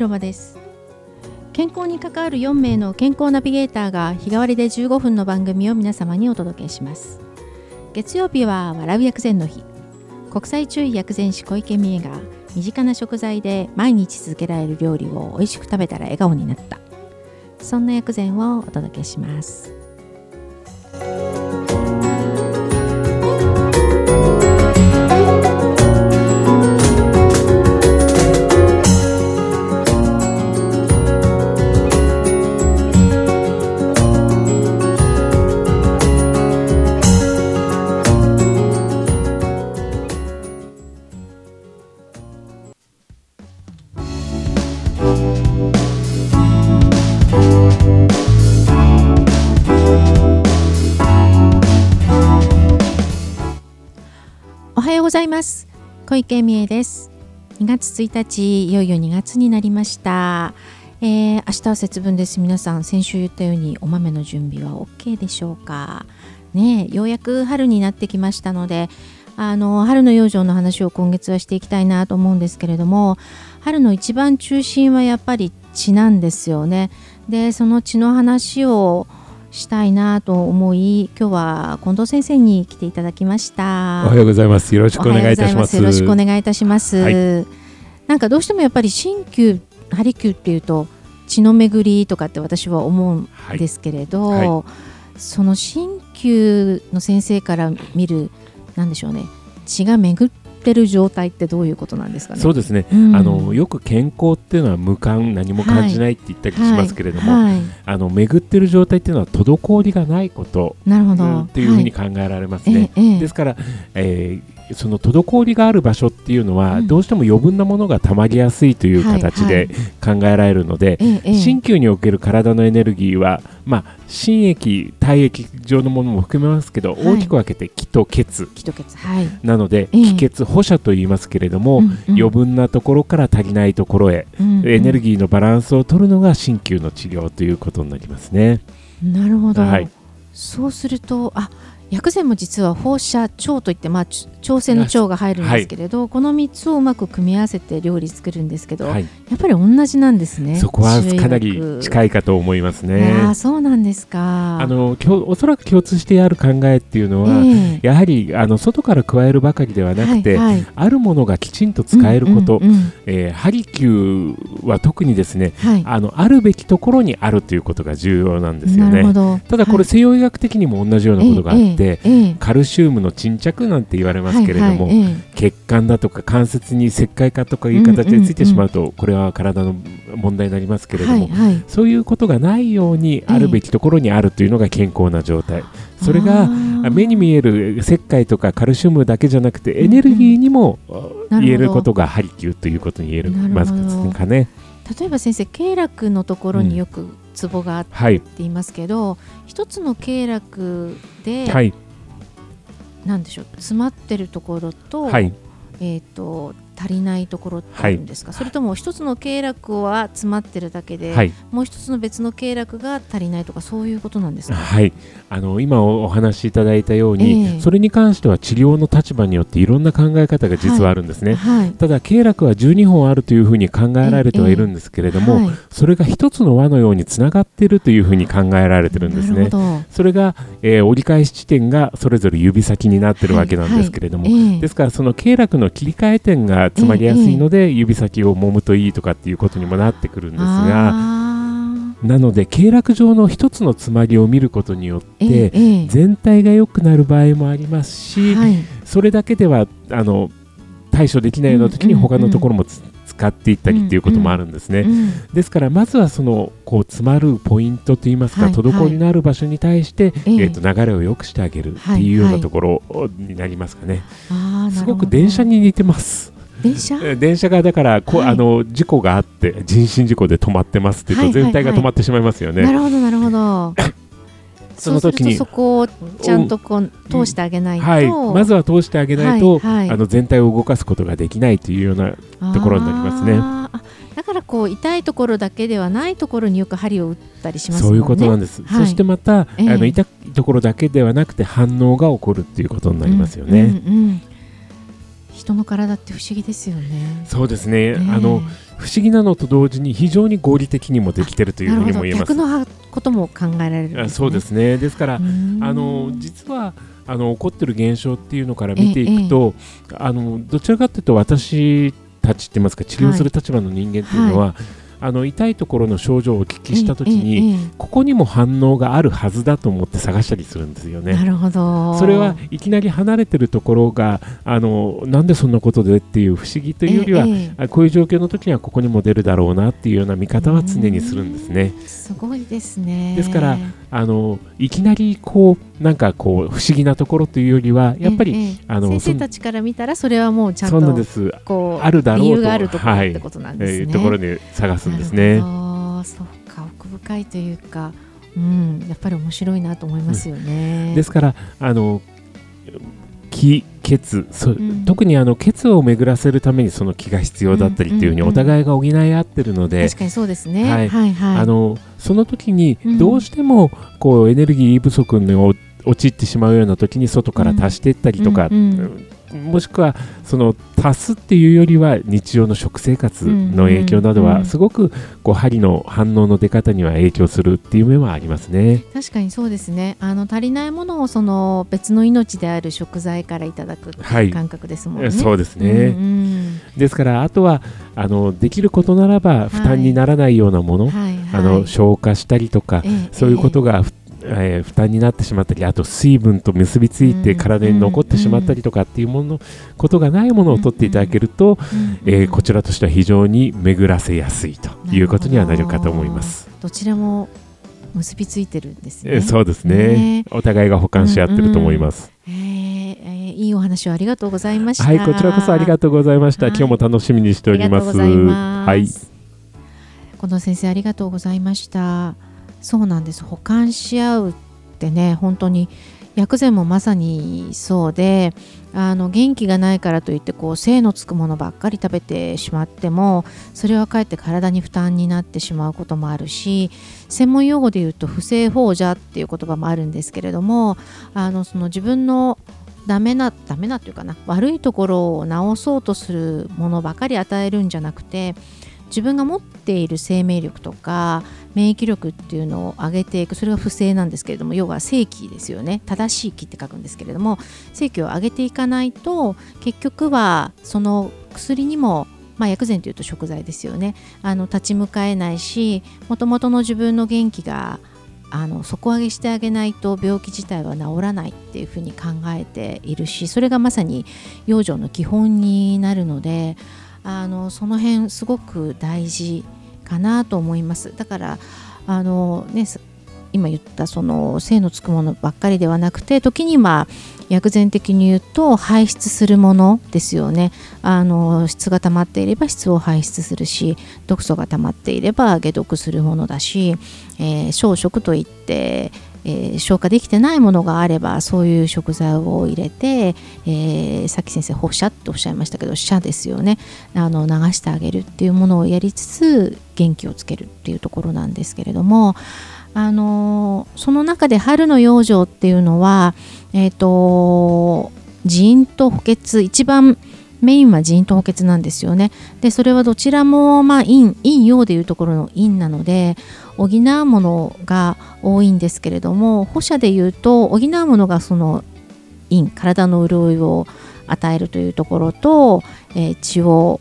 広場です。健康に関わる4名の健康ナビゲーターが日替わりで15分の番組を皆様にお届けします。月曜日は笑う薬膳の日。国際注意薬膳師小池美恵が身近な食材で毎日続けられる料理を美味しく食べたら笑顔になった。そんな薬膳をお届けします。ざいます。小池美恵です。2月1日いよいよ2月になりました、えー、明日は節分です。皆さん先週言ったようにお豆の準備は OK でしょうか。ねようやく春になってきましたのであの春の養生の話を今月はしていきたいなと思うんですけれども春の一番中心はやっぱり血なんですよね。でその血の話をしたいなと思い今日は近藤先生に来ていただきました。おはようございます。よろしくお願いいたします。よろしくお願いいたします、はい。なんかどうしてもやっぱり鍼灸針灸っていうと血の巡りとかって私は思うんですけれど、はい。はその鍼灸の先生から見るなんでしょうね。血が巡ってる状態ってどういうことなんですかね？そうですね、うん。あのよく健康っていうのは無感何も感じないって言ったりしますけれども、はい。はいあの巡ってる状態っていうのは滞りがないこと、なるほど、うんっていうふうに考えられますね、ええええ。ですから、えーその滞りがある場所っていうのは、うん。どうしても余分なものが溜まりやすいという形で考えられるので、鍼灸における体のエネルギーは、まあ、心液体液状のものも含めますけど、はい。大きく分けて気と血。気と血はい、なので、ええ。気血補射と言いますけれども、余分なところから足りないところへ、エネルギーのバランスを取るのが鍼灸の治療ということになりますね。なるほど、はい。そうするとあ薬膳も実は放射腸といって、まあ、ち調整の腸が入るんですけれど、この3つをうまく組み合わせて料理作るんですけど、はい、やっぱり同じなんですね。そこはかなりい近いかと思いますあね。あそうなんですか。あのおそらく共通してある考えっていうのは、ええ。やはりあの外から加えるばかりではなくて、はいはい。あるものがきちんと使えること、うんうん。うんえーハリキューは特にですねはい。あのあるべきところにあるということが重要なんですよね。なるほど。ただこれ西洋医学的にも同じようなことがあって、ええええカルシウムの沈着なんて言われますけれども、血管だとか関節に石灰化とかいう形でついてしまうと、これは体の問題になりますけえれども、そういうことがないようにあるべきところにあるというのが健康な状態、それあがー。目に見える石灰とかカルシウムだけじゃなくてエネルギーにも言えることがハリキューということに言えるまずですかね。例えば先生経絡のところによくツボがあってはい、言いますけど、一つの経絡で、はい、なんでしょう詰まってるところと,、はい、えー、と足りないところってあるんですか、それとも一つの経絡は詰まってるだけで、はい、もう一つの別の経絡が足りないとかそういうことなんですか、はい、あの今おお話しいただいたように、ええ。それに関しては治療の立場によっていろんな考え方が実はあるんですね。はいただ経絡は12本あるというふうに考えられてはいるんですけれども、はいそれが一つの輪のようにつながっているというふうに考えられてるんですね。なるほ。ど。それが、えー折り返し地点がそれぞれ指先になってるわけなんですけれども、はいはい。ええ。ですからその経絡の切り替え点が詰まりやすいので、指先を揉むといいとかっていうことにもなってくるんですがあなので経絡上の一つの詰まりを見ることによって、全体が良くなる場合もありますし、はい。それだけではあの対処できないような時に他のところもつ使っていったりっていうこともあるんですね。うんですからまずはそのこう詰まるポイントといいますか、はい滞りのある場所に対して、ええ。えー、と流れを良くしてあげるっていうようなところになりますかね。すごく電車に似てます。電車？えー電車がだからこう、はい。あの事故があって人身事故で止まってますっていうと、はいはいはい。全体が止まってしまいますよね。なるほどなるほど。その時にそこをちゃんとこう通してあげないと、はい、まずは通してあげないと、はいはい。あの全体を動かすことができないというようなところになりますね。だからこう痛いところだけではないところによく針を打ったりしますね。そういうことなんです、はい。そしてまた、ええ。あの痛いところだけではなくて反応が起こるっていうことになりますよね。うんうん人の体って不思議ですよね。そうですね、ねえ。あの不思議なのと同時に非常に合理的にもできてるというふうにも言えます。逆。のことも考えられるね。あそうですね。ですから、あの実はあの起こってる現象っていうのから見ていくと、あのどちらかというと私たちって言いますか治療する立場の人間っていうのは、あの痛いところの症状をお聞きしたときに、ええええここにも反応があるはずだと思って探したりするんですよね。なるほど。それはいきなり離れてるところがあのなんでそんなことでっていう不思議というよりは、えこういう状況の時にはここにも出るだろうなっていうような見方は常にするんですね。えすごいですね。ですからあのいきなりこうなんかこう不思議なところというよりはやっぱり、ええええあの先生たちから見たらそれはもうちゃんとすこうあるだろうと理由があるところはいってことなんですね。えーところに探すんですなねる。ほどそうか奥深いというか、うん、やっぱり面白いなと思いますよね。ですからあの気血そん。特にあの血を巡らせるためにその気が必要だったりっていうふうにお互いが補い合ってるので、確かにそうですね。ははいいはい、あのその時にうん。どうしてもこうエネルギー不足にお陥ってしまうような時に外から足していったりとか、うんうん。もしくはその足すっていうよりは日常の食生活の影響などはすごくこう針の反応の出方には影響するっていう面はありますね。確かにそうですね。あの足りないものをその別の命である食材からいただく感覚ですもんね。えそうですね、うんうん。ですからあとはあのできることならば負担にならないようなもの、はいはい、あの消化したりとか、ええそういうことが、ふえー負担になってしまったりあと水分と結びついてうん体に残ってしまったりとかっていうもの、ことがないものを取っていただけると、うんえーこちらとしては非常に巡らせやすいということにはなるかと思います。どちらも結びついてるんですね。えーそうですねねお互いが補完し合ってると思います。えーえーいいお話をありがとうございました。はい、こちらこそありがとうございました。はい今日も楽しみにしております。はい、近藤先生ありがとうございました。そうなんです。補完し合うってね、本当に薬膳もまさにそうで、あの元気がないからといってこう精のつくものばっかり食べてしまってもそれはかえって体に負担になってしまうこともあるし専門用語で言うと不正放射っていう言葉もあるんですけれどもあのその自分のダメなダメなっていうかな悪いところを直そうとするものばかり与えるんじゃなくて自分が持っている生命力とか免疫力っていうのを上げていくそれが不正なんですけれども要は正気ですよね。正しい気って書くんですけれども正気を上げていかないと結局はその薬にもまあ、薬膳というと食材ですよね。あの立ち向かえないしもともとの自分の元気があの底上げしてあげないと病気自体は治らないっていうふうに考えているしそれがまさに養生の基本になるのであのその辺すごく大事かなと思います。だからあのね今言ったその性のつくものばっかりではなくて時には薬膳的に言うと排出するものですよね。あの質が溜まっていれば質を排出するし毒素が溜まっていれば解毒するものだし、えー小食といってえー消化できてないものがあればそういう食材を入れて、えーさっき先生放射っておっしゃいましたけど射ですよねあの流してあげるっていうものをやりつつ元気をつけるっていうところなんですけれどもあのーその中で春の養生っていうのはえっ、と腎と補欠一番メインは腎と補欠なんですよね。でそれはどちらもまあ陰陰陽でいうところの陰なので補うものが多いんですけれども補射でいうと補うものがその陰体の潤いを与えるというところと、えー血を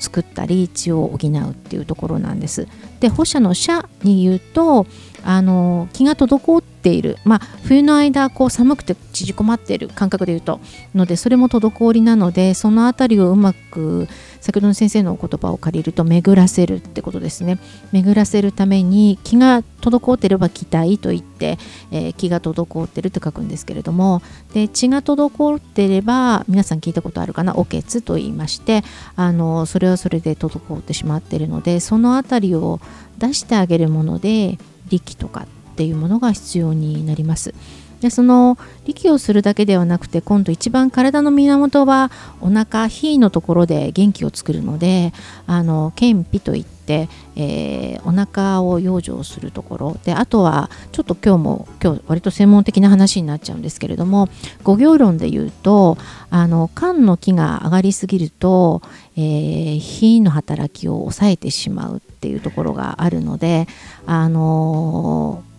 作ったり血を補うっていうところなんです。で補射の射に言うとあの気が滞っている、まあ、冬の間こう寒くて縮こまっている感覚で言うとのでそれも滞りなのでそのあたりをうまく先ほどの先生のお言葉を借りると巡らせるってことですね。巡らせるために気が滞っていれば気体といって、えー気が滞ってるって書くんですけれども。で血が滞ってれば皆さん聞いたことあるかな？おけつと言いましてあのそれはそれで滞ってしまっているのでそのあたりを出してあげるもので力とかっていうものが必要になります。でその力をするだけではなくて今度一番体の源はお腹脾のところで元気を作るのであの健脾といって、えー、お腹を養生するところ。であとはちょっと今日も今日割と専門的な話になっちゃうんですけれども五行論で言うとあの肝の気が上がりすぎると、えー、火の働きを抑えてしまうっていうところがあるのであのー、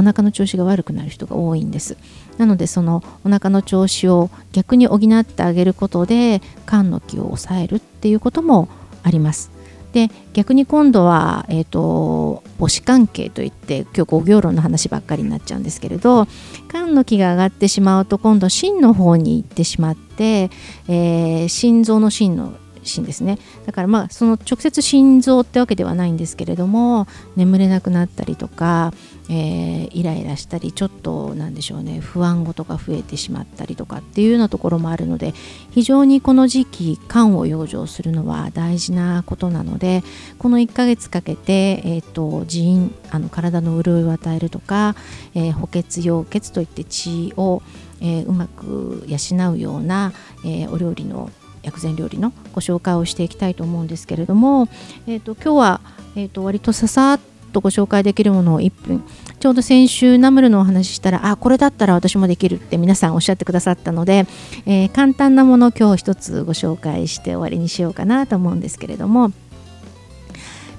お腹の調子が悪くなる人が多いんです。なのでそのお腹の調子を逆に補ってあげることで肝の気を抑えるっていうこともあります。で逆に今度は、えーと、母子関係といって今日五行論の話ばっかりになっちゃうんですけれど肝の気が上がってしまうと今度心の方に行ってしまって、えー、心臓の心の心ですね。だからまあその直接心臓ってわけではないんですけれども眠れなくなったりとか、えー、イライラしたりちょっとなんでしょうね不安事が増えてしまったりとかっていうようなところもあるので非常にこの時期肝を養生するのは大事なことなのでこの1ヶ月かけて、えーと、腎あの体の潤いを与えるとか、えー、補欠溶血といって血を、えー、うまく養うような、えー、お料理の薬膳料理のご紹介をしていきたいと思うんですけれども、えーと、今日は、えーと、割とささっとご紹介できるものを1分。ちょうど先週ナムルのお話ししたらあこれだったら私もできるって皆さんおっしゃってくださったので、えー、簡単なものを今日一つご紹介して終わりにしようかなと思うんですけれども。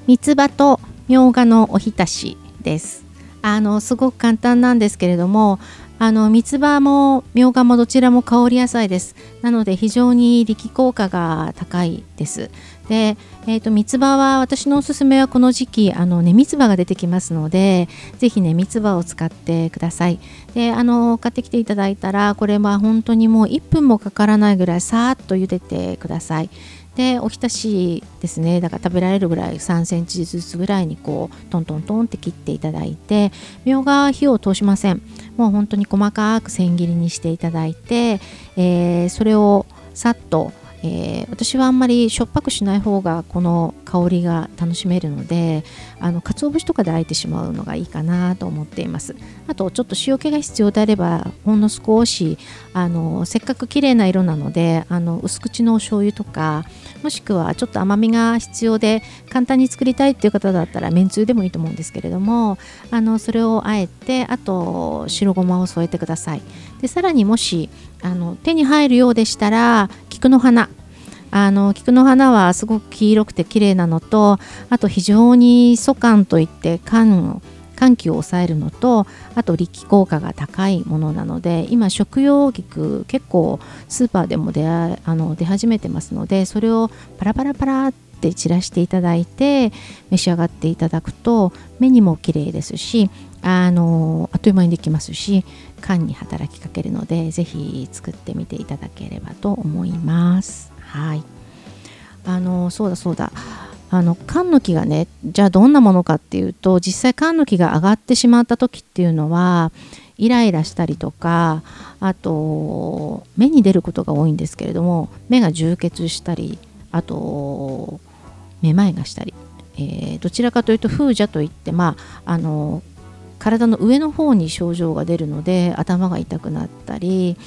三つ葉とみょうがのおひたしです。あのすごく簡単なんですけれどもあの三つ葉もみょうがもどちらも香り野菜です。なので非常に力効果が高いです。で、えーと、三つ葉は私のおすすめはこの時期あのね三つ葉が出てきますのでぜひね三つ葉を使ってください。であの買ってきていただいたらこれは本当にもう1分もかからないぐらいさーっと茹でてください。でおひたしですね。だから食べられるぐらい3センチずつぐらいにこうトントントンって切っていただいてみょうが火を通しません。もう本当に細かく千切りにしていただいて、えー、それをさっとえー、私はあんまりしょっぱくしない方がこの香りが楽しめるのであの鰹節とかであえてしまうのがいいかなと思っています。あとちょっと塩気が必要であればほんの少しあのせっかく綺麗な色なのであの薄口のお醤油とかもしくはちょっと甘みが必要で簡単に作りたいっていう方だったらめんつゆでもいいと思うんですけれどもあのそれをあえてあと白ごまを添えてください。でさらにもしあの手に入るようでしたら菊の花。あの菊の花はすごく黄色くて綺麗なのとあと非常に疎寒といって寒寒気を抑えるのとあと力効果が高いものなので今食用菊結構スーパーでも出あの出始めてますのでそれをパラパラパラって散らしていただいて召し上がっていただくと目にも綺麗ですしあのあっという間にできますし肝に働きかけるので是非作ってみていただければと思います。はいあのそうだそうだあの缶の木がねじゃあどんなものかっていうと実際缶の木が上がってしまった時っていうのはイライラしたりとかあと目に出ることが多いんですけれども目が充血したりあとめまいがしたり、えー、どちらかというと風邪といってまああの体の上の方に症状が出るので頭が痛くなったり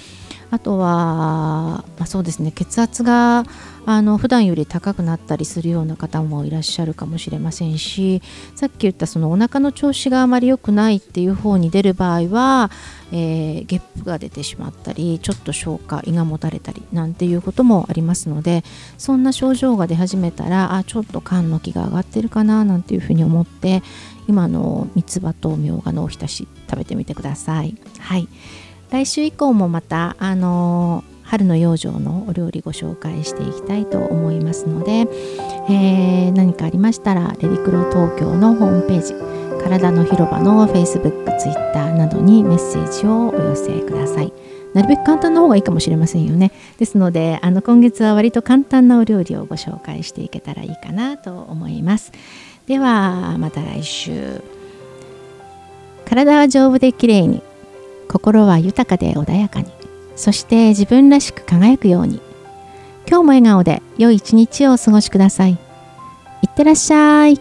あとは、まあ、そうですね血圧があの普段より高くなったりするような方もいらっしゃるかもしれませんしさっき言ったそのお腹の調子があまり良くないっていう方に出る場合は、えー、ゲップが出てしまったりちょっと消化胃がもたれたりなんていうこともありますのでそんな症状が出始めたらあちょっと肝の気が上がってるかななんていうふうに思って今の三つ葉とみょうがのおひたし食べてみてください。はい来週以降もまたあの春の養生のお料理ご紹介していきたいと思いますので、えー、何かありましたらレディクロ東京のホームページ体の広場の Facebook、Twitter などにメッセージをお寄せください。なるべく簡単な方がいいかもしれませんよね。ですので、あの今月は割と簡単なお料理をご紹介していけたらいいかなと思います。では、また来週。体は丈夫できれいに。心は豊かで穏やかにそして自分らしく輝くように今日も笑顔で良い一日をお過ごしくださいいってらっしゃい